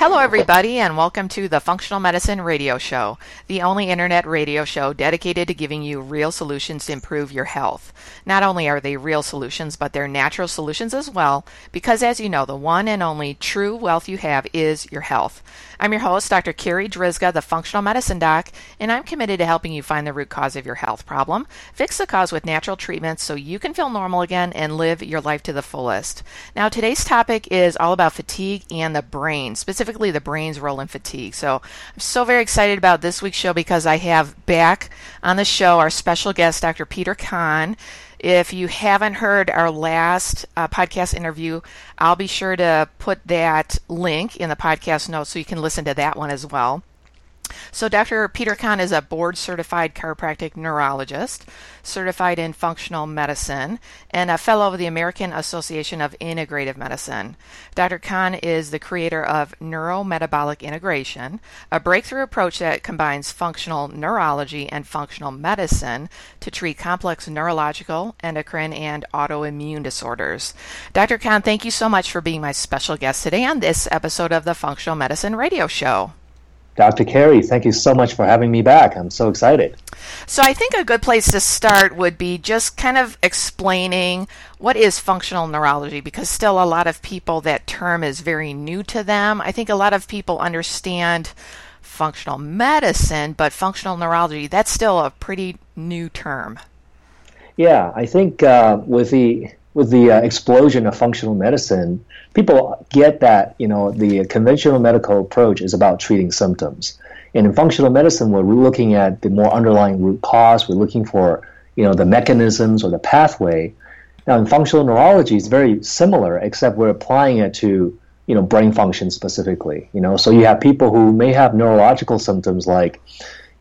Hello, everybody, and welcome to the Functional Medicine Radio Show, the only internet radio show dedicated to giving you real solutions to improve your health. Not only are they real solutions, but they're natural solutions as well, because as you know, the one and only true wealth you have is your health. I'm your host, Dr. Carri Drzyzga, the Functional Medicine Doc, and I'm committed to helping you find the root cause of your health problem, fix the cause with natural treatments so you can feel normal again and live your life to the fullest. Now, today's topic is all about fatigue and the brain, specifically the brain's role in fatigue. So, I'm so very excited about this week's show because I have back on the show our special guest, Dr. Peter Kan. If you haven't heard our last uh, podcast interview, I'll be sure to put that link in the podcast notes so you can listen to that one as well. So, Dr. Peter Kan is a board certified chiropractic neurologist, certified in functional medicine, and a fellow of the American Association of Integrative Medicine. Dr. Kan is the creator of NeuroMetabolic Integration, a breakthrough approach that combines functional neurology and functional medicine to treat complex neurological, endocrine, and autoimmune disorders. Dr. Kan, thank you so much for being my special guest today on this episode of the Functional Medicine Radio Show. Dr. Carri, thank you so much for having me back. I'm so excited. So, I think a good place to start would be just kind of explaining what is functional neurology because still a lot of people that term is very new to them. I think a lot of people understand functional medicine, but functional neurology, that's still a pretty new term. Yeah, I think uh, with the with the uh, explosion of functional medicine, people get that you know the conventional medical approach is about treating symptoms, and in functional medicine, we're looking at the more underlying root cause. We're looking for you know the mechanisms or the pathway. Now, in functional neurology, it's very similar, except we're applying it to you know brain function specifically. You know, so you have people who may have neurological symptoms like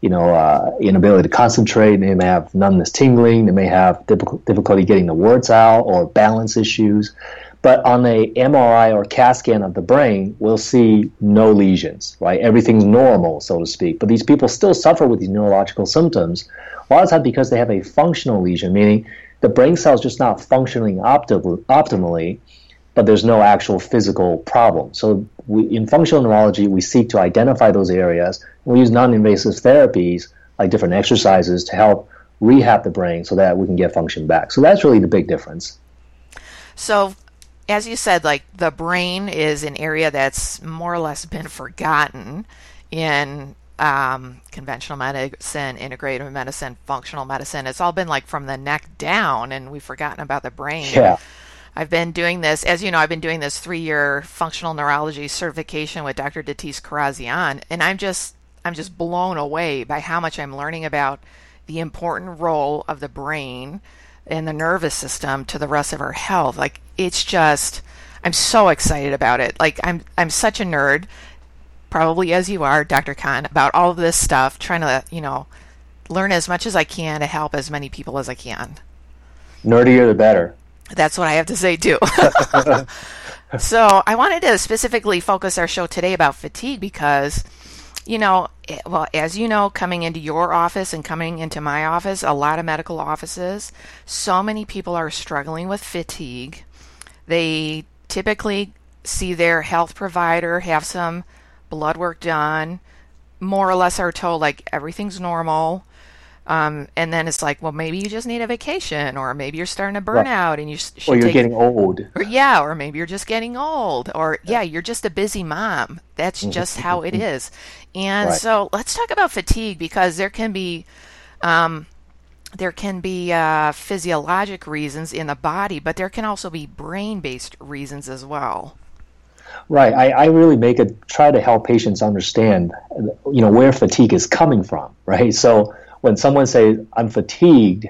you know, uh, inability to concentrate. They may have numbness, tingling. They may have difficulty getting the words out or balance issues. But on a MRI or CAT scan of the brain, we'll see no lesions, right? Everything's normal, so to speak. But these people still suffer with these neurological symptoms. A lot of times because they have a functional lesion, meaning the brain cell's just not functioning optim- optimally, but there's no actual physical problem. So we, in functional neurology, we seek to identify those areas. We use non-invasive therapies like different exercises to help rehab the brain so that we can get function back. So that's really the big difference. So as you said, like the brain is an area that's more or less been forgotten in um, conventional medicine, integrative medicine, functional medicine. It's all been like from the neck down, and we've forgotten about the brain. Yeah. I've been doing this, as you know, I've been doing this three year functional neurology certification with Dr. Datis Kharrazian, and I'm just I'm just blown away by how much I'm learning about the important role of the brain and the nervous system to the rest of our health. Like it's just I'm so excited about it. Like I'm I'm such a nerd, probably as you are, Dr. Kan, about all of this stuff, trying to, you know, learn as much as I can to help as many people as I can. Nerdier the better. That's what I have to say too. so I wanted to specifically focus our show today about fatigue because you know, eh, well, as you know, coming into your office and coming into my office, a lot of medical offices, so many people are struggling with fatigue. They typically see their health provider have some blood work done, more or less are told like everything's normal. Um, and then it's like, well, maybe you just need a vacation, or maybe you're starting to burn right. out, and you should or you're take, getting old, or yeah, or maybe you're just getting old, or yeah, you're just a busy mom. That's mm-hmm. just how it is. And right. so let's talk about fatigue because there can be, um, there can be uh, physiologic reasons in the body, but there can also be brain-based reasons as well. Right. I, I really make a try to help patients understand, you know, where fatigue is coming from. Right. So when someone says I'm fatigued,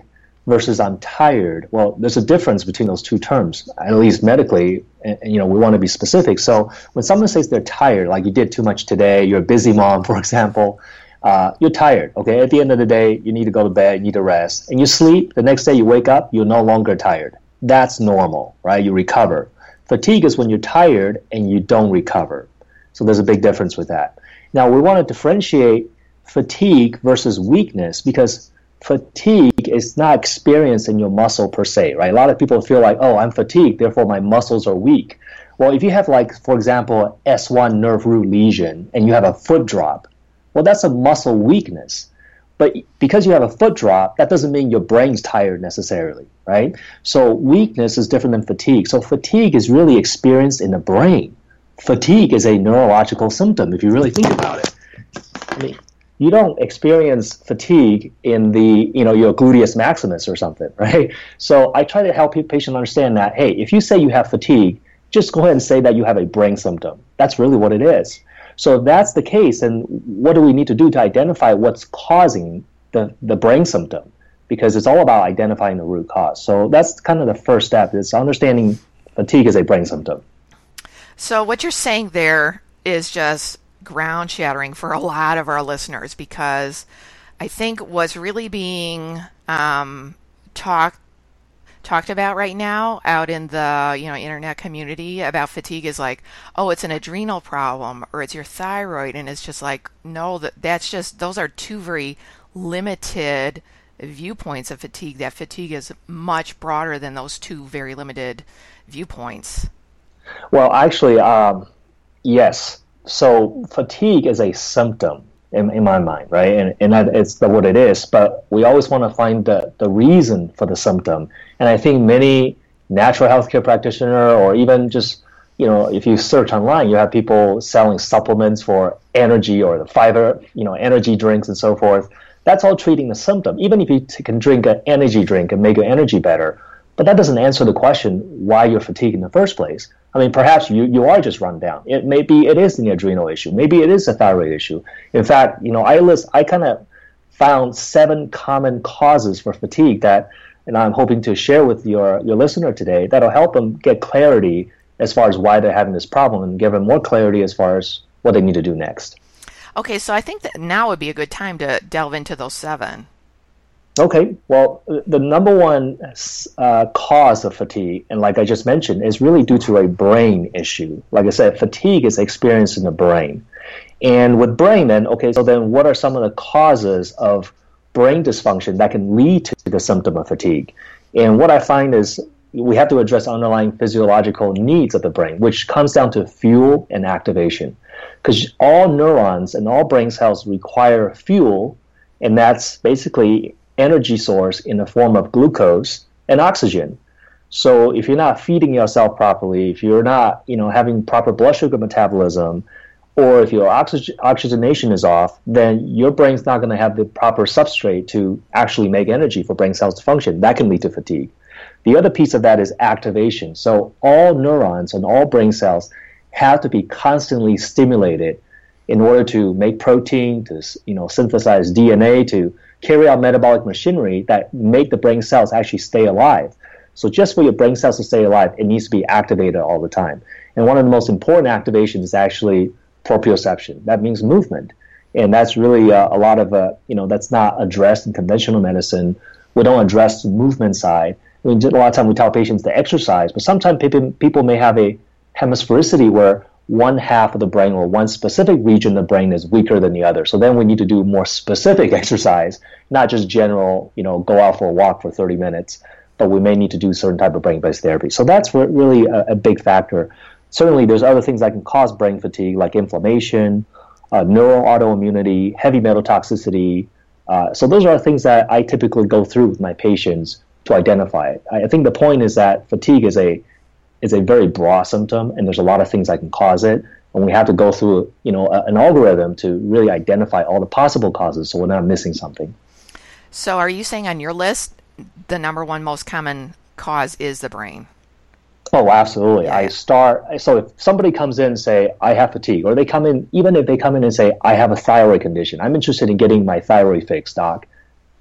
versus I'm tired. Well, there's a difference between those two terms, at least medically. And, you know, we want to be specific. So when someone says they're tired, like you did too much today, you're a busy mom, for example, uh, you're tired. Okay, at the end of the day, you need to go to bed, you need to rest, and you sleep. The next day, you wake up, you're no longer tired. That's normal, right? You recover. Fatigue is when you're tired and you don't recover. So there's a big difference with that. Now we want to differentiate fatigue versus weakness because fatigue is not experienced in your muscle per se, right? A lot of people feel like, oh, I'm fatigued, therefore my muscles are weak. Well, if you have, like, for example, S1 nerve root lesion and you have a foot drop, well, that's a muscle weakness. But because you have a foot drop, that doesn't mean your brain's tired necessarily, right? So weakness is different than fatigue. So fatigue is really experienced in the brain. Fatigue is a neurological symptom if you really think about it. You don't experience fatigue in the you know your gluteus maximus or something right? So i try to help patients understand that hey if you say you have fatigue just go ahead and say that you have a brain symptom. That's really what it is. So if that's the case and what do we need to do to identify what's causing the, the brain symptom? Because it's all about identifying the root cause. So that's kind of the first step is understanding fatigue is a brain symptom. So what you're saying there is just ground shattering for a lot of our listeners because I think what's really being um, talked talked about right now out in the you know internet community about fatigue is like oh it's an adrenal problem or it's your thyroid. And it's just like no that that's just those are two very limited viewpoints of fatigue. That fatigue is much broader than those two very limited viewpoints. Well actually um, yes so fatigue is a symptom in, in my mind, right? And, and that it's the, what it is. But we always want to find the, the reason for the symptom. And I think many natural healthcare practitioner or even just you know if you search online you have people selling supplements for energy or the fiber you know energy drinks and so forth that's all treating the symptom even if you t- can drink an energy drink and make your energy better but that doesn't answer the question why you're fatigued in the first place I mean, perhaps you, you are just run down. It maybe it is an adrenal issue. Maybe it is a thyroid issue. In fact, you know, I list I kind of found seven common causes for fatigue that, and I'm hoping to share with your your listener today that'll help them get clarity as far as why they're having this problem and give them more clarity as far as what they need to do next. Okay, so I think that now would be a good time to delve into those seven. Okay, well, the number one uh, cause of fatigue, and like I just mentioned, is really due to a brain issue. Like I said, fatigue is experienced in the brain. And with brain, then, okay, so then what are some of the causes of brain dysfunction that can lead to the symptom of fatigue? And what I find is we have to address underlying physiological needs of the brain, which comes down to fuel and activation. Because all neurons and all brain cells require fuel, and that's basically energy source in the form of glucose and oxygen. So if you're not feeding yourself properly, if you're not, you know, having proper blood sugar metabolism, or if your oxygen, oxygenation is off, then your brain's not going to have the proper substrate to actually make energy for brain cells to function. That can lead to fatigue. The other piece of that is activation. So all neurons and all brain cells have to be constantly stimulated in order to make protein, to you know synthesize DNA, to carry out metabolic machinery that make the brain cells actually stay alive. So just for your brain cells to stay alive, it needs to be activated all the time. And one of the most important activations is actually proprioception. That means movement. And that's really uh, a lot of, uh, you know, that's not addressed in conventional medicine. We don't address the movement side. I mean, a lot of time we tell patients to exercise, but sometimes people, people may have a hemisphericity where one half of the brain or one specific region of the brain is weaker than the other. So then we need to do more specific exercise, not just general, you know, go out for a walk for 30 minutes, but we may need to do certain type of brain-based therapy. So that's really a, a big factor. Certainly, there's other things that can cause brain fatigue, like inflammation, uh, neural autoimmunity, heavy metal toxicity. Uh, so those are things that I typically go through with my patients to identify it. I think the point is that fatigue is a is a very broad symptom, and there's a lot of things that can cause it. And we have to go through, you know, a, an algorithm to really identify all the possible causes, so we're not missing something. So, are you saying on your list, the number one most common cause is the brain? Oh, absolutely. Yeah. I start. So if somebody comes in and say I have fatigue, or they come in, even if they come in and say I have a thyroid condition, I'm interested in getting my thyroid fixed, doc.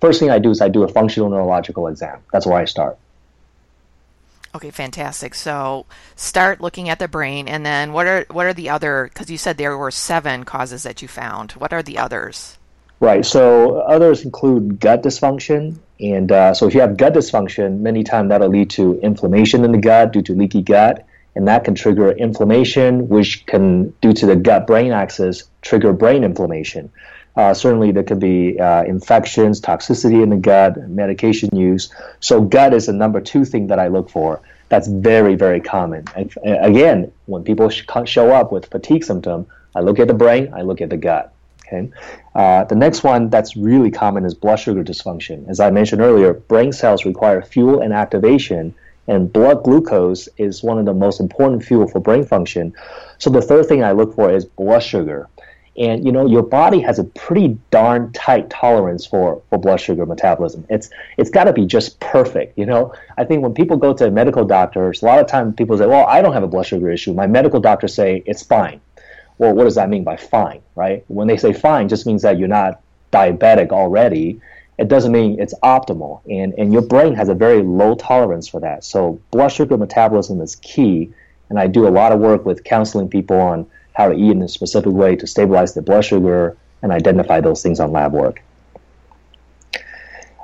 first thing I do is I do a functional neurological exam. That's where I start. Okay, fantastic. So start looking at the brain, and then what are what are the other? Because you said there were seven causes that you found. What are the others? Right. So others include gut dysfunction, and uh, so if you have gut dysfunction, many times that'll lead to inflammation in the gut due to leaky gut, and that can trigger inflammation, which can, due to the gut-brain axis, trigger brain inflammation. Uh, certainly, there could be uh, infections, toxicity in the gut, medication use. So, gut is the number two thing that I look for. That's very, very common. And, again, when people sh- show up with fatigue symptom, I look at the brain, I look at the gut. Okay. Uh, the next one that's really common is blood sugar dysfunction. As I mentioned earlier, brain cells require fuel and activation, and blood glucose is one of the most important fuel for brain function. So the third thing I look for is blood sugar. And you know, your body has a pretty darn tight tolerance for, for blood sugar metabolism. It's it's got to be just perfect. You know, I think when people go to medical doctors, a lot of times people say, "Well, I don't have a blood sugar issue. My medical doctor say it's fine." Well, what does that mean by fine, right? When they say fine, just means that you're not diabetic already. It doesn't mean it's optimal, and and your brain has a very low tolerance for that. So blood sugar metabolism is key, and I do a lot of work with counseling people on how to eat in a specific way to stabilize the blood sugar and identify those things on lab work.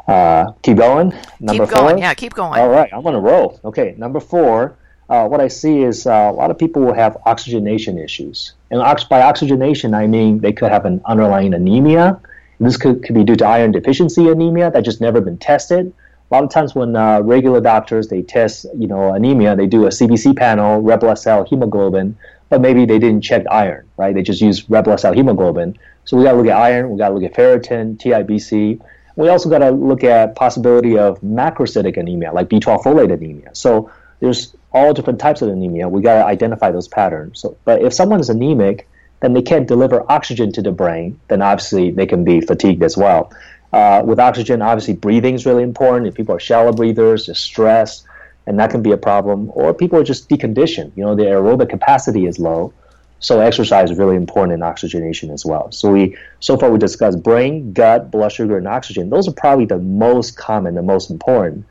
Uh, keep going. Number keep going. Four. Yeah, keep going. All right, I'm on a roll. Okay, number four. Uh, what I see is uh, a lot of people will have oxygenation issues, and ox- by oxygenation I mean they could have an underlying anemia. This could, could be due to iron deficiency anemia that just never been tested. A lot of times when uh, regular doctors they test you know anemia, they do a CBC panel, red blood cell, hemoglobin, but maybe they didn't check iron, right? They just used red blood cell hemoglobin. So we got to look at iron, we got to look at ferritin, TIBC. We also got to look at possibility of macrocytic anemia, like B12 folate anemia. So there's all different types of anemia. We got to identify those patterns. So, but if someone is anemic, then they can't deliver oxygen to the brain. Then obviously they can be fatigued as well. Uh, with oxygen, obviously breathing is really important. If people are shallow breathers, just stress, and that can be a problem. Or people are just deconditioned. You know, their aerobic capacity is low. So exercise is really important in oxygenation as well. So we so far we discussed brain, gut, blood sugar, and oxygen. Those are probably the most common, the most important.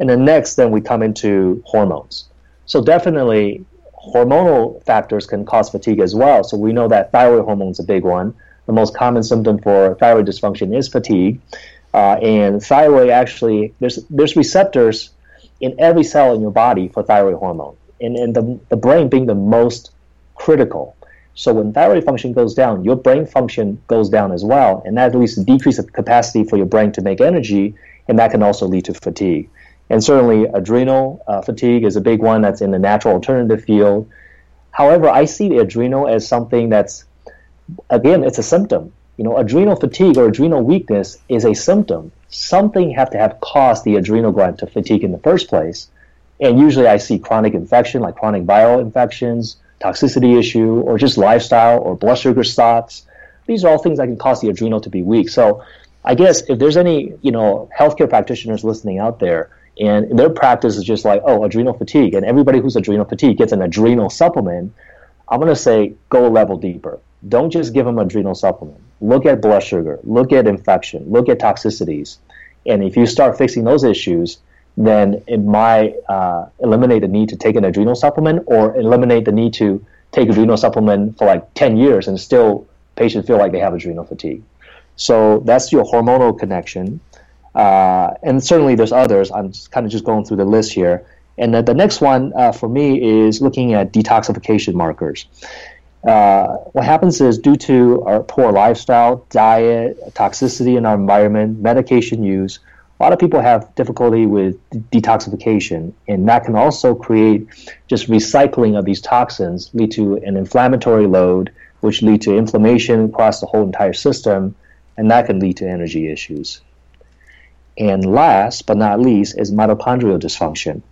And then next, then we come into hormones. So definitely hormonal factors can cause fatigue as well. So we know that thyroid hormone is a big one. The most common symptom for thyroid dysfunction is fatigue. Uh, and thyroid actually, there's there's receptors in every cell in your body for thyroid hormone, and, and the, the brain being the most critical. So when thyroid function goes down, your brain function goes down as well, and that leads to decrease of capacity for your brain to make energy, and that can also lead to fatigue. And certainly, adrenal uh, fatigue is a big one that's in the natural alternative field. However, I see the adrenal as something that's, again, it's a symptom. You know, adrenal fatigue or adrenal weakness is a symptom something have to have caused the adrenal gland to fatigue in the first place. And usually I see chronic infection, like chronic viral infections, toxicity issue, or just lifestyle or blood sugar spots. These are all things that can cause the adrenal to be weak. So I guess if there's any, you know, healthcare practitioners listening out there, and their practice is just like, oh, adrenal fatigue, and everybody who's adrenal fatigue gets an adrenal supplement, I'm going to say go a level deeper. Don't just give them adrenal supplement. Look at blood sugar, look at infection, look at toxicities. And if you start fixing those issues, then it might uh, eliminate the need to take an adrenal supplement or eliminate the need to take adrenal supplement for like 10 years and still patients feel like they have adrenal fatigue. So that's your hormonal connection. Uh, and certainly there's others. I'm kind of just going through the list here. And the, the next one uh, for me is looking at detoxification markers. Uh, what happens is due to our poor lifestyle, diet, toxicity in our environment, medication use, a lot of people have difficulty with detoxification, and that can also create just recycling of these toxins, lead to an inflammatory load, which lead to inflammation across the whole entire system, and that can lead to energy issues. And last but not least is mitochondrial dysfunction.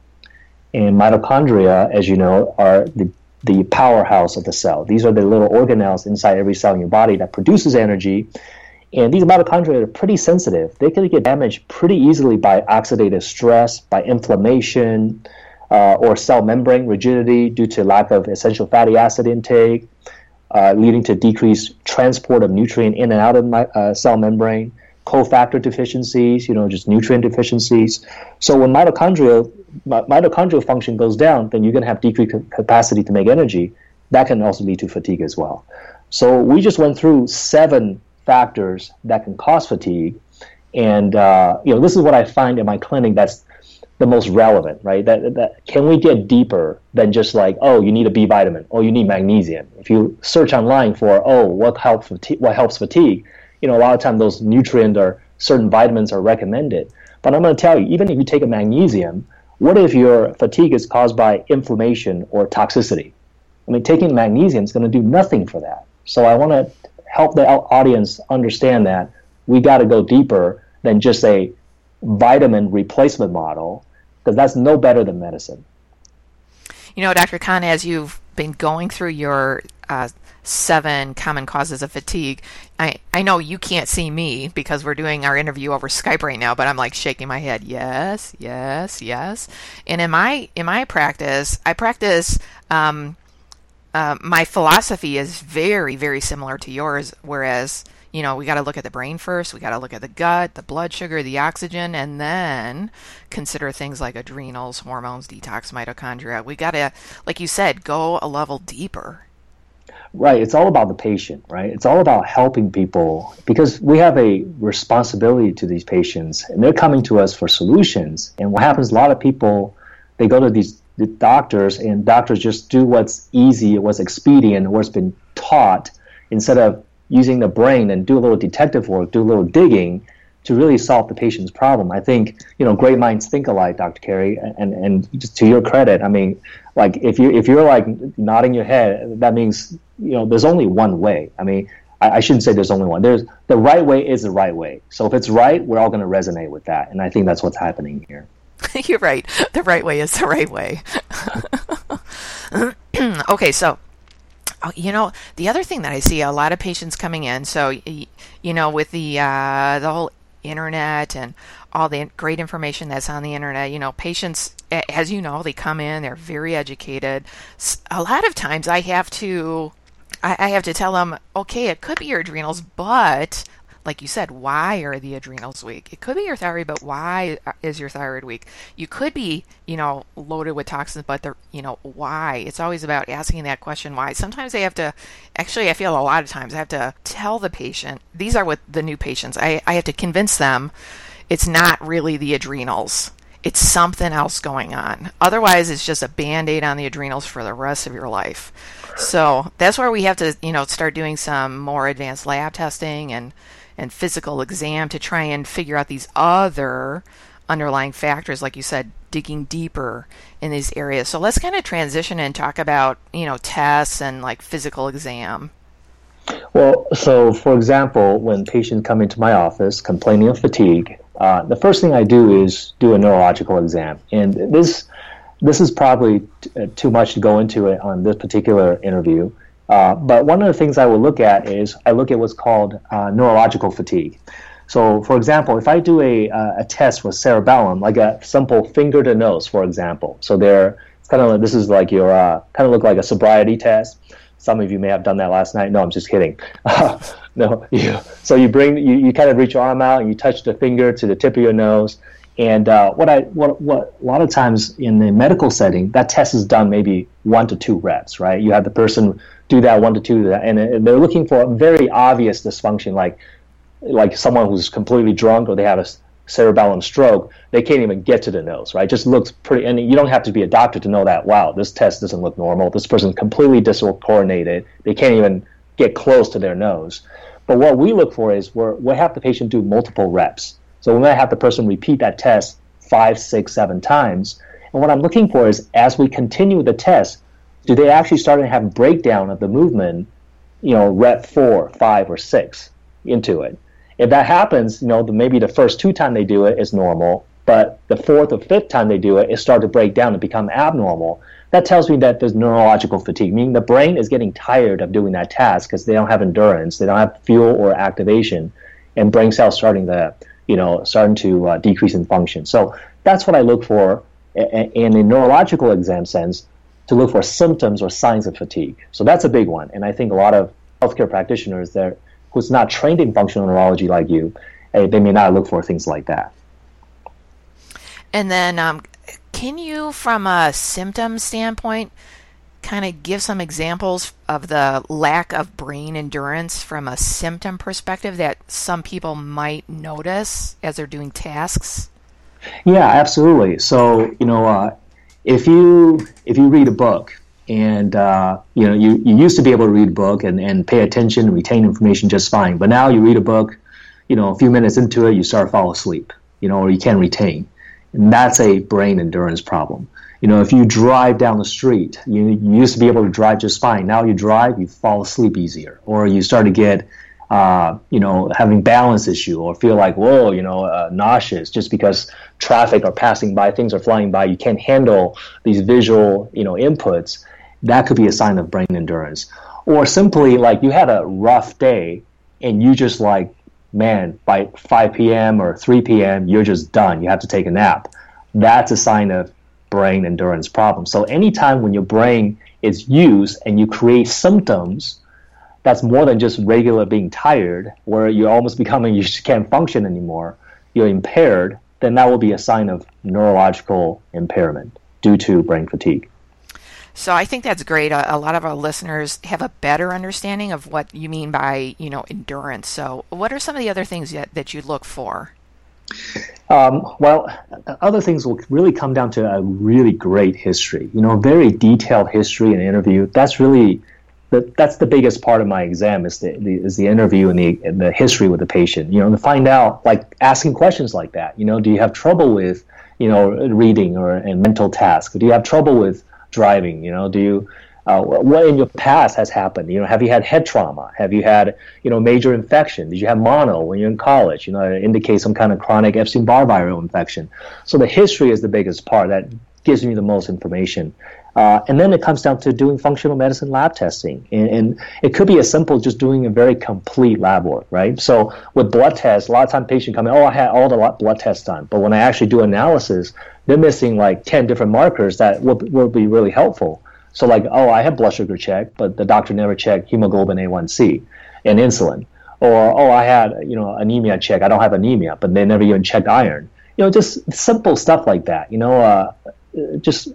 And mitochondria, as you know, are the the powerhouse of the cell. These are the little organelles inside every cell in your body that produces energy. And these mitochondria are pretty sensitive. They can get damaged pretty easily by oxidative stress, by inflammation, uh, or cell membrane rigidity due to lack of essential fatty acid intake, uh, leading to decreased transport of nutrient in and out of my, uh, cell membrane. cofactor deficiencies, you know, just nutrient deficiencies. So when mitochondrial mitochondrial function goes down, then you're going to have decreased capacity to make energy. That can also lead to fatigue as well. So we just went through seven factors that can cause fatigue, and uh, you know, this is what I find in my clinic that's the most relevant, right? That, that can we get deeper than just like, oh, you need a B vitamin, or you need magnesium. If you search online for, oh, what helps fatigue, what helps fatigue, you know, a lot of times those nutrients or certain vitamins are recommended. But I'm going to tell you, even if you take a magnesium, what if your fatigue is caused by inflammation or toxicity? I mean, taking magnesium is going to do nothing for that. So I want to help the audience understand that we got to go deeper than just a vitamin replacement model, because that's no better than medicine. You know, Dr. Kan, as you've been going through your uh, seven common causes of fatigue. I, I know you can't see me because we're doing our interview over Skype right now, but I'm like shaking my head. Yes, yes, yes. And in my in my practice, I practice um, uh, my philosophy is very very similar to yours. Whereas you know we got to look at the brain first, we got to look at the gut, the blood sugar, the oxygen, and then consider things like adrenals, hormones, detox, mitochondria. We got to, like you said, go a level deeper Right. It's all about the patient, right? It's all about helping people because we have a responsibility to these patients and they're coming to us for solutions. And what happens, a lot of people, they go to these the doctors and doctors just do what's easy, what's expedient, what's been taught instead of using the brain and do a little detective work, do a little digging to really solve the patient's problem. I think you know great minds think alike, Dr. Carri, and and just to your credit, I mean, like if you if you're like nodding your head, that means you know there's only one way. I mean, I, I shouldn't say there's only one. There's the right way is the right way. So if it's right, we're all going to resonate with that, and I think that's what's happening here. you're right. The right way is the right way. okay, so oh, you know the other thing that I see a lot of patients coming in. So you know with the uh, the whole internet and all the great information that's on the internet. You know, patients, as you know, they come in, they're very educated. A lot of times I have to, I have to tell them, okay, it could be your adrenals, but like you said, why are the adrenals weak? It could be your thyroid, but why is your thyroid weak? You could be, you know, loaded with toxins, but the, you know, why? It's always about asking that question, why. Sometimes they have to, actually, I feel a lot of times I have to tell the patient, these are with the new patients, I, I have to convince them it's not really the adrenals. It's something else going on. Otherwise, it's just a band aid on the adrenals for the rest of your life. So that's where we have to, you know, start doing some more advanced lab testing and and physical exam to try and figure out these other underlying factors, like you said, digging deeper in these areas. So let's kind of transition and talk about, you know, tests and like physical exam. Well, so for example, when patients come into my office complaining of fatigue, uh, the first thing I do is do a neurological exam, and this this is probably t- too much to go into it on this particular interview. Uh, but one of the things I will look at is I look at what's called uh, neurological fatigue. So, for example, if I do a, uh, a test with cerebellum, like a simple finger to nose, for example, so there, it's kind of like, this is like your uh, kind of look like a sobriety test. Some of you may have done that last night. No, I'm just kidding. no, you, so you bring you, you kind of reach your arm out and you touch the finger to the tip of your nose. And uh, what I what what a lot of times in the medical setting, that test is done maybe one to two reps, right? You have the person do that one to two that, and uh, they're looking for a very obvious dysfunction, like like someone who's completely drunk or they have a cerebellum stroke, they can't even get to the nose, right? Just looks pretty, and you don't have to be a doctor to know that. Wow, this test doesn't look normal. This person's completely discoordinated. They can't even get close to their nose. But what we look for is we're, we have the patient do multiple reps. So we might have the person repeat that test five, six, seven times. And what I'm looking for is as we continue the test, do they actually start to have breakdown of the movement, you know, rep four, five, or six into it? If that happens, you know, the, maybe the first two times they do it is normal, but the fourth or fifth time they do it, it starts to break down and become abnormal. That tells me that there's neurological fatigue, meaning the brain is getting tired of doing that task because they don't have endurance, they don't have fuel or activation, and brain cells starting to, you know, starting to uh, decrease in function. So that's what I look for in a neurological exam sense to look for symptoms or signs of fatigue. So that's a big one, and I think a lot of healthcare practitioners there who's not trained in functional neurology like you, they may not look for things like that. And then, um, can you, from a symptom standpoint, kind of give some examples of the lack of brain endurance from a symptom perspective that some people might notice as they're doing tasks? Yeah, absolutely. So, you know, uh, if you if you read a book and uh, you know you, you used to be able to read a book and, and pay attention and retain information just fine, but now you read a book, you know, a few minutes into it, you start to fall asleep, you know, or you can't retain, and that's a brain endurance problem. You know, if you drive down the street, you, you used to be able to drive just fine. Now you drive, you fall asleep easier, or you start to get, uh, you know, having balance issue, or feel like whoa, you know, uh, nauseous just because traffic are passing by, things are flying by. You can't handle these visual, you know, inputs. That could be a sign of brain endurance, or simply like you had a rough day and you just like, man, by 5 p.m. or 3 p.m. you're just done. You have to take a nap. That's a sign of brain endurance problem. So anytime when your brain is used and you create symptoms that's more than just regular being tired, where you're almost becoming you just can't function anymore, you're impaired, then that will be a sign of neurological impairment due to brain fatigue. So I think that's great. A, a, lot of our listeners have a better understanding of what you mean by, you know, endurance. So what are some of the other things that, that you look for? Um, well, other things will really come down to a really great history. You know, a very detailed history and interview. That's really the, that's the biggest part of my exam is the, the is the interview and the and the history with the patient. You know, to find out like asking questions like that. You know, do you have trouble with you know reading or and mental tasks? Do you have trouble with driving? You know, do you uh, what in your past has happened? You know, have you had head trauma? Have you had, you know, major infection? Did you have mono when you're in college? You know, it indicates some kind of chronic Epstein-Barr viral infection. So the history is the biggest part that gives me the most information. Uh, and then it comes down to doing functional medicine lab testing. And, and, it could be as simple as just doing a very complete lab work, right? So with blood tests, a lot of time patients come in, oh, I had all the blood tests done. But when I actually do analysis, they're missing like 10 different markers that will, will be really helpful. So like, oh, I have blood sugar check, but the doctor never checked hemoglobin A1C and insulin. Or oh, I had you know anemia check. I don't have anemia, but they never even checked iron. You know, just simple stuff like that. You know, uh, just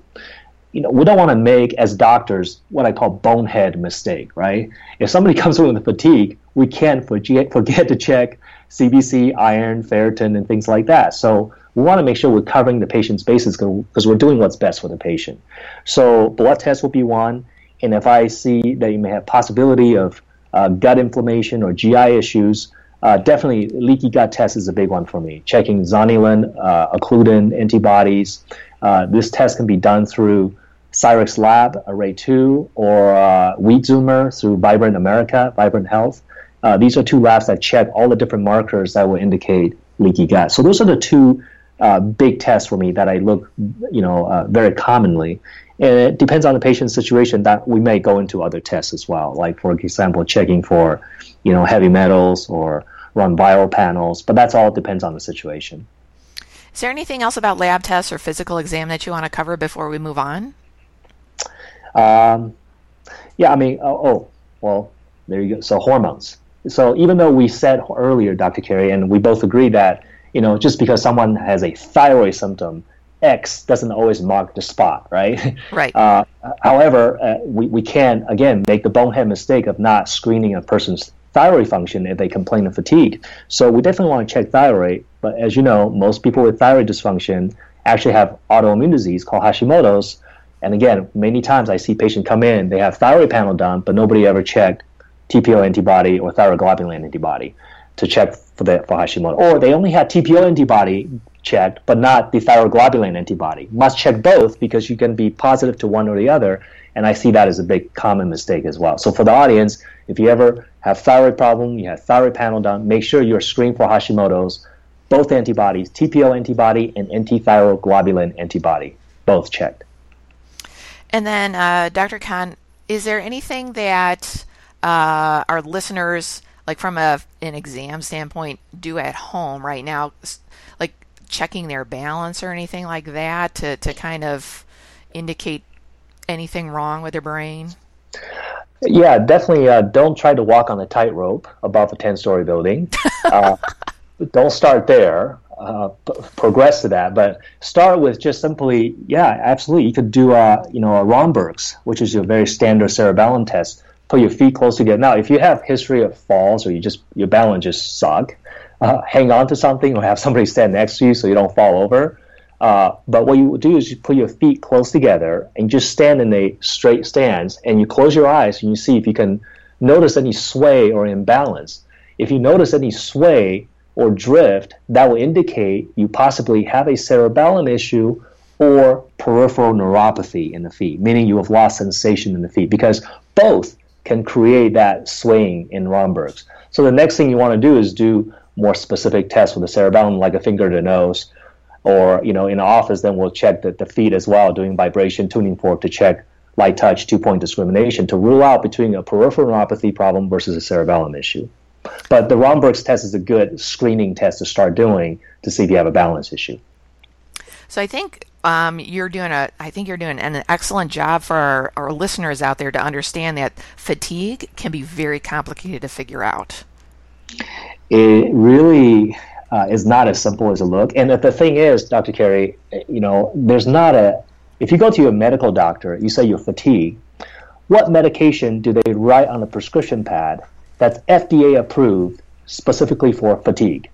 you know, we don't want to make as doctors what I call bonehead mistake, right? If somebody comes in with fatigue, we can't forget forget to check CBC, iron, ferritin, and things like that. So we want to make sure we're covering the patient's bases because we're doing what's best for the patient. So blood tests will be one, and if I see that you may have possibility of uh, gut inflammation or GI issues, uh, definitely leaky gut test is a big one for me. Checking zonulin, uh, occludin antibodies. Uh, this test can be done through Cyrex Lab, Array 2, or uh, Wheat Zoomer through Vibrant America, Vibrant Health. Uh, these are two labs that check all the different markers that will indicate leaky gut. So those are the two uh, big tests for me that I look, you know, uh, very commonly. And it depends on the patient's situation that we may go into other tests as well, like for example, checking for, you know, heavy metals or run viral panels. But that's all depends on the situation. Is there anything else about lab tests or physical exam that you want to cover before we move on? Um, yeah, I mean, oh, oh, well, there you go. So hormones. So even though we said earlier, Dr. Carri, and we both agree that you know, just because someone has a thyroid symptom, X doesn't always mark the spot, right? Right. Uh, however, uh, we, we can, again, make the bonehead mistake of not screening a person's thyroid function if they complain of fatigue. So we definitely want to check thyroid, but as you know, most people with thyroid dysfunction actually have autoimmune disease called Hashimoto's. And again, many times I see patients come in, they have thyroid panel done, but nobody ever checked TPO antibody or thyroglobulin antibody to check for the for Hashimoto, or they only had TPO antibody checked, but not the thyroglobulin antibody. Must check both because you can be positive to one or the other, and I see that as a big common mistake as well. So for the audience, if you ever have thyroid problem, you have thyroid panel done, make sure you're screened for Hashimoto's, both antibodies, TPO antibody and anti-thyroglobulin antibody, both checked. And then, uh, Dr. Kan, is there anything that uh, our listeners like from a an exam standpoint do at home right now like checking their balance or anything like that to, to kind of indicate anything wrong with their brain yeah definitely uh, don't try to walk on a tightrope above a 10 story building uh, don't start there. Uh, p- progress to that, but start with just simply, yeah, absolutely. You could do a, you know, a Romberg's, which is a very standard cerebellum test. Put your feet close together. Now, if you have history of falls or you just your balance just suck, uh, hang on to something or have somebody stand next to you so you don't fall over. Uh, but what you do is you put your feet close together and just stand in a straight stance, and you close your eyes and you see if you can notice any sway or imbalance. If you notice any sway or drift, that will indicate you possibly have a cerebellum issue or peripheral neuropathy in the feet, meaning you have lost sensation in the feet, because both can create that swaying in Romberg's. So the next thing you want to do is do more specific tests with the cerebellum, like a finger to nose, or you know, in the office, then we'll check the, the feet as well, doing vibration tuning fork to check light touch two point discrimination to rule out between a peripheral neuropathy problem versus a cerebellum issue. But the Romberg's test is a good screening test to start doing to see if you have a balance issue. So I think um, you're doing a I think you're doing an excellent job for our, our listeners out there to understand that fatigue can be very complicated to figure out. It really uh, is not as simple as it look. And the thing is, Dr. Carri, you know, there's not a if you go to a medical doctor, you say you're fatigued. What medication do they write on a prescription pad that's FDA approved specifically for fatigue.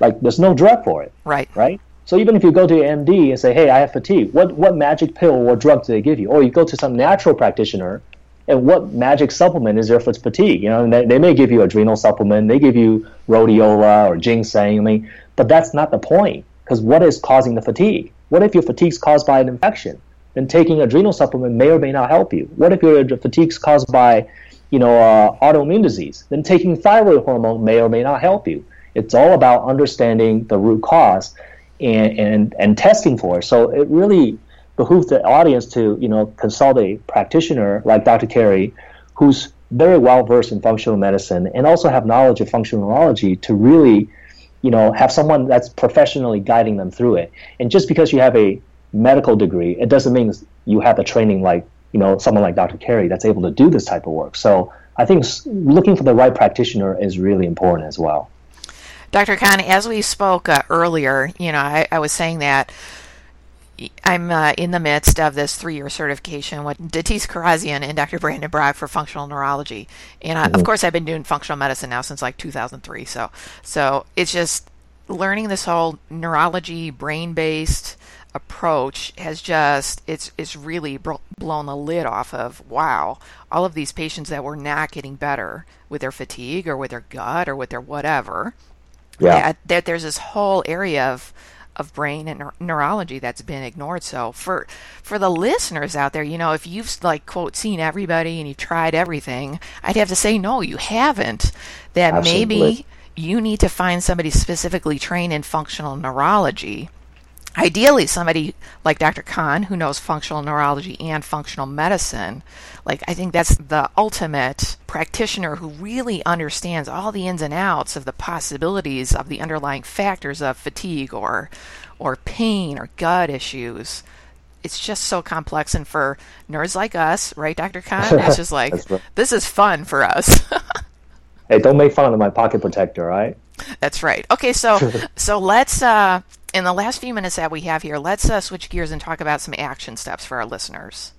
Like there's no drug for it. Right. Right. So even if you go to your MD and say, "Hey, I have fatigue," what what magic pill or drug do they give you? Or you go to some natural practitioner, and what magic supplement is there for fatigue? You know, they, they may give you adrenal supplement, they give you rhodiola or ginseng. I mean, but that's not the point because what is causing the fatigue? What if your fatigue is caused by an infection? Then taking adrenal supplement may or may not help you. What if your fatigue is caused by you know, uh, autoimmune disease, then taking thyroid hormone may or may not help you. It's all about understanding the root cause and, and, and testing for it. So it really behooves the audience to, you know, consult a practitioner like Dr. Carri, who's very well versed in functional medicine and also have knowledge of functional neurology to really, you know, have someone that's professionally guiding them through it. And just because you have a medical degree, it doesn't mean you have the training like you know someone like Dr. Carri that's able to do this type of work. So I think looking for the right practitioner is really important as well. Dr. Kan, as we spoke uh, earlier, you know, I, I, was saying that I'm uh, in the midst of this three-year certification with Datis Kharrazian and Dr. Brandon Brock for functional neurology, and uh, mm-hmm. of course I've been doing functional medicine now since like 2003. So, so it's just learning this whole neurology, brain-based approach has just it's it's really blown the lid off of wow all of these patients that were not getting better with their fatigue or with their gut or with their whatever. Yeah. That there's this whole area of of brain and neurology that's been ignored. So for for the listeners out there you know if you've like quote seen everybody and you've tried everything i'd have to say no you haven't. That Absolutely. maybe you need to find somebody specifically trained in functional neurology ideally somebody like Dr. Kan who knows functional neurology and functional medicine. Like I think that's the ultimate practitioner who really understands all the ins and outs of the possibilities of the underlying factors of fatigue or or pain or gut issues. It's just so complex and for nerds like us, right Dr. Kan, it's just like right. this is fun for us. hey, don't make fun of my pocket protector, right? That's right. Okay, so so let's uh in the last few minutes that we have here, let's uh, switch gears and talk about some action steps for our listeners.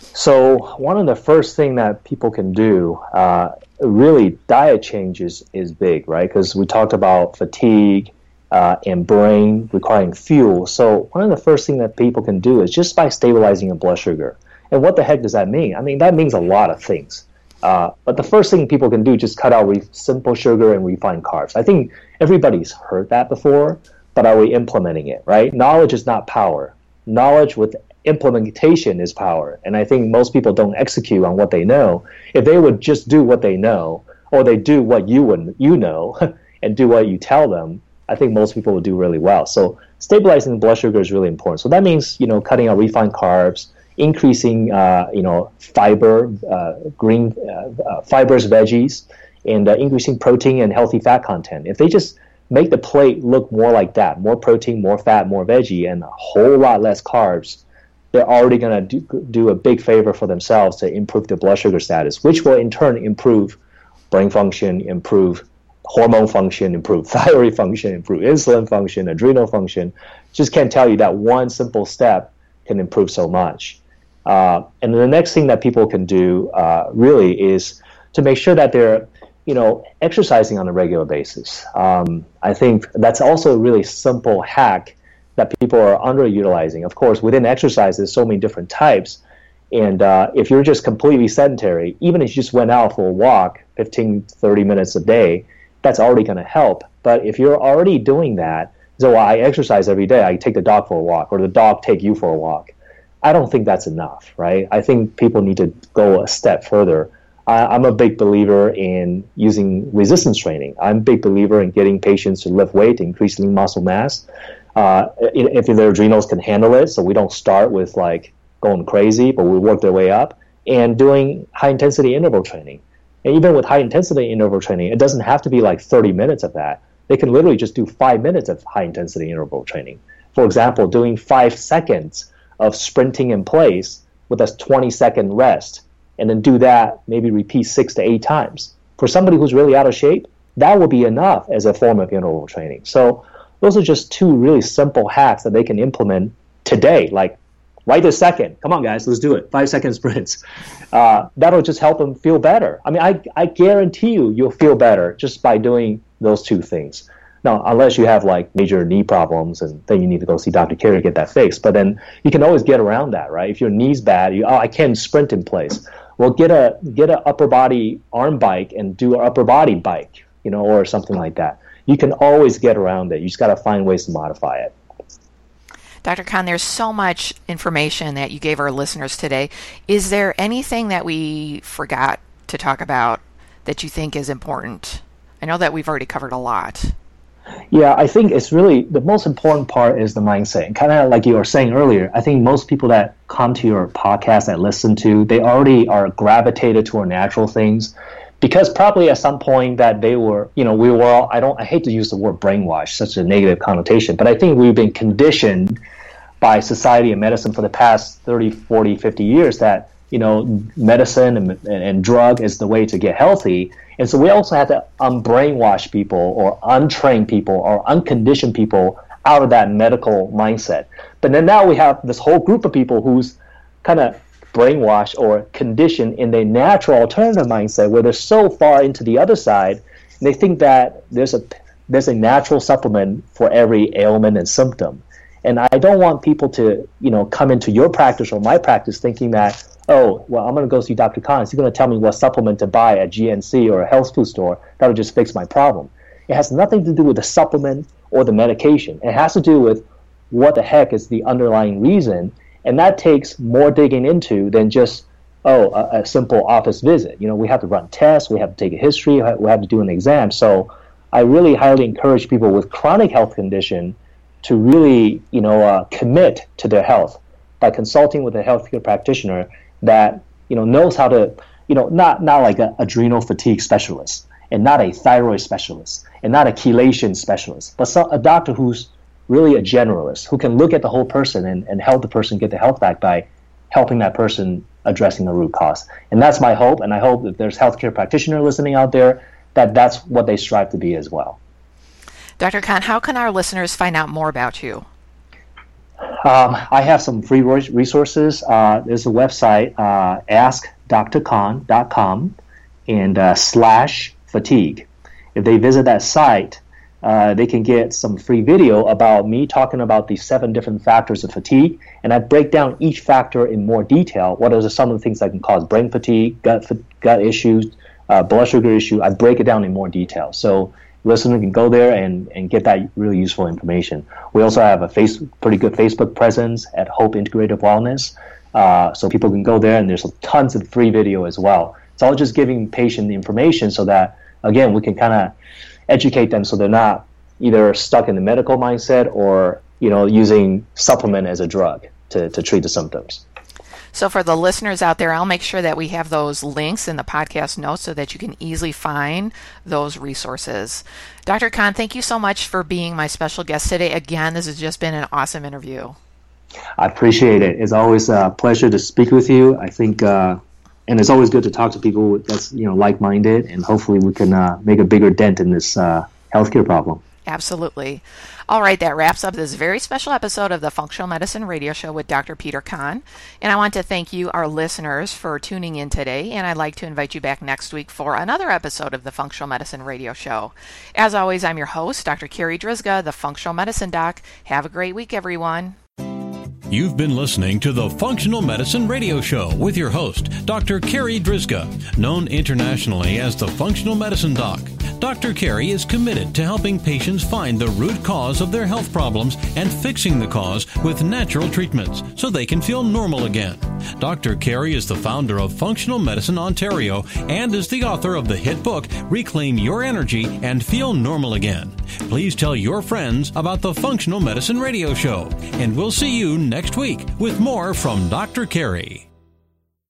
So, one of the first thing that people can do, uh, really, diet changes is big, right? Because we talked about fatigue uh, and brain requiring fuel. So, one of the first thing that people can do is just by stabilizing your blood sugar. And what the heck does that mean? I mean, that means a lot of things. Uh, but the first thing people can do is just cut out re- simple sugar and refined carbs. I think everybody's heard that before, but are we implementing it, right? Knowledge is not power. Knowledge with implementation is power. And I think most people don't execute on what they know. If they would just do what they know, or they do what you would you know, and do what you tell them, I think most people would do really well. So stabilizing blood sugar is really important. So that means you know cutting out refined carbs, increasing uh, you know fiber, uh, green uh, uh fibers, veggies, and uh, increasing protein and healthy fat content. If they just make the plate look more like that more protein, more fat, more veggie, and a whole lot less carbs, they're already going to do, do a big favor for themselves to improve their blood sugar status, which will in turn improve brain function, improve hormone function improve, thyroid function improve, insulin function, adrenal function. Just can't tell you that one simple step can improve so much. Uh, and the next thing that people can do uh, really is to make sure that they're you know exercising on a regular basis. Um, I think that's also a really simple hack that people are underutilizing. Of course, within exercise, there's so many different types. And uh, if you're just completely sedentary, even if you just went out for a walk 15, 30 minutes a day, that's already going to help. But if you're already doing that, so I exercise every day, I take the dog for a walk, or the dog take you for a walk. I don't think that's enough, right? I think people need to go a step further. I, am a big believer in using resistance training. I'm a big believer in getting patients to lift weight, increase lean muscle mass. Uh, if their adrenals can handle it, so we don't start with like going crazy, but we work their way up, and doing high intensity interval training. And even with high intensity interval training, it doesn't have to be like 30 minutes of that. They can literally just do five minutes of high intensity interval training. For example, doing five seconds of sprinting in place with a 20 second rest, and then do that, maybe repeat six to eight times. For somebody who's really out of shape, that will be enough as a form of interval training. So, those are just two really simple hacks that they can implement today, like right this second. Come on, guys, let's do it. Five second sprints. Uh, that'll just help them feel better. I mean, I, I guarantee you, you'll feel better just by doing those two things. Now, unless you have like major knee problems, and then you need to go see Dr. Carri to get that fixed. But then you can always get around that, right? If your knee's bad, you oh, I can't sprint in place. Well, get a get an upper body arm bike and do an upper body bike, you know, or something like that. You can always get around it. You just got to find ways to modify it. Dr. Kan, there's so much information that you gave our listeners today. Is there anything that we forgot to talk about that you think is important? I know that we've already covered a lot. Yeah, I think it's really the most important part is the mindset. Kind of like you were saying earlier, I think most people that come to your podcast that listen to, they already are gravitated toward natural things because probably at some point that they were, you know, we were all, I don't, I hate to use the word brainwash, such a negative connotation, but I think we've been conditioned by society and medicine for the past 30, 40, 50 years that, you know, medicine and, and, and drug is the way to get healthy. And so we also have to unbrainwash people or untrain people or uncondition people out of that medical mindset. But then now we have this whole group of people who's kind of brainwashed or conditioned in their natural alternative mindset where they're so far into the other side, they think that there's a there's a natural supplement for every ailment and symptom. And I don't want people to, you know, come into your practice or my practice thinking that oh, well, I'm going to go see Dr. Kan. He's going to tell me what supplement to buy at GNC or a health food store. That'll just fix my problem. It has nothing to do with the supplement or the medication. It has to do with what the heck is the underlying reason. And that takes more digging into than just, oh, a, a simple office visit. You know, we have to run tests, we have to take a history, we have to do an exam. So I really highly encourage people with chronic health condition to really, you know, uh, commit to their health by consulting with a healthcare practitioner that you know knows how to you know not not like an adrenal fatigue specialist and not a thyroid specialist and not a chelation specialist, but some, a doctor who's really a generalist who can look at the whole person and, and help the person get the health back by helping that person addressing the root cause. And that's my hope, and I hope that there's healthcare practitioner listening out there that that's what they strive to be as well. Dr. Kan, how can our listeners find out more about you? Um, I have some free resources. Uh, there's a website, uh, askdrkan.com and uh, slash fatigue. If they visit that site, uh, they can get some free video about me talking about the seven different factors of fatigue, and I break down each factor in more detail. What are some of the things that can cause brain fatigue, gut gut issues, uh, blood sugar issue? I break it down in more detail. So listener can go there and, and get that really useful information. We also have a face, pretty good Facebook presence at Hope Integrative Wellness. Uh, so people can go there and there's tons of free video as well. It's all just giving patient the information so that, again, we can kind of educate them so they're not either stuck in the medical mindset or, you know, using supplement as a drug to, to treat the symptoms. So, for the listeners out there, I'll make sure that we have those links in the podcast notes so that you can easily find those resources. Dr. Kan, thank you so much for being my special guest today. Again, this has just been an awesome interview. I appreciate it. It's always a pleasure to speak with you. I think uh, and it's always good to talk to people that's you know like-minded, and hopefully we can uh, make a bigger dent in this uh, healthcare problem. Absolutely. All right, that wraps up this very special episode of the Functional Medicine Radio Show with Dr. Peter Kan. And I want to thank you, our listeners, for tuning in today. And I'd like to invite you back next week for another episode of the Functional Medicine Radio Show. As always, I'm your host, Dr. Carri Drzyzga, the Functional Medicine Doc. Have a great week, everyone. You've been listening to the Functional Medicine Radio Show with your host, Dr. Carri Drzyzga, known internationally as the Functional Medicine Doc. Dr. Carri is committed to helping patients find the root cause of their health problems and fixing the cause with natural treatments so they can feel normal again. Dr. Carri is the founder of Functional Medicine Ontario and is the author of the hit book Reclaim Your Energy and Feel Normal Again. Please tell your friends about the Functional Medicine Radio Show, and we'll see you next week with more from Dr. Carri.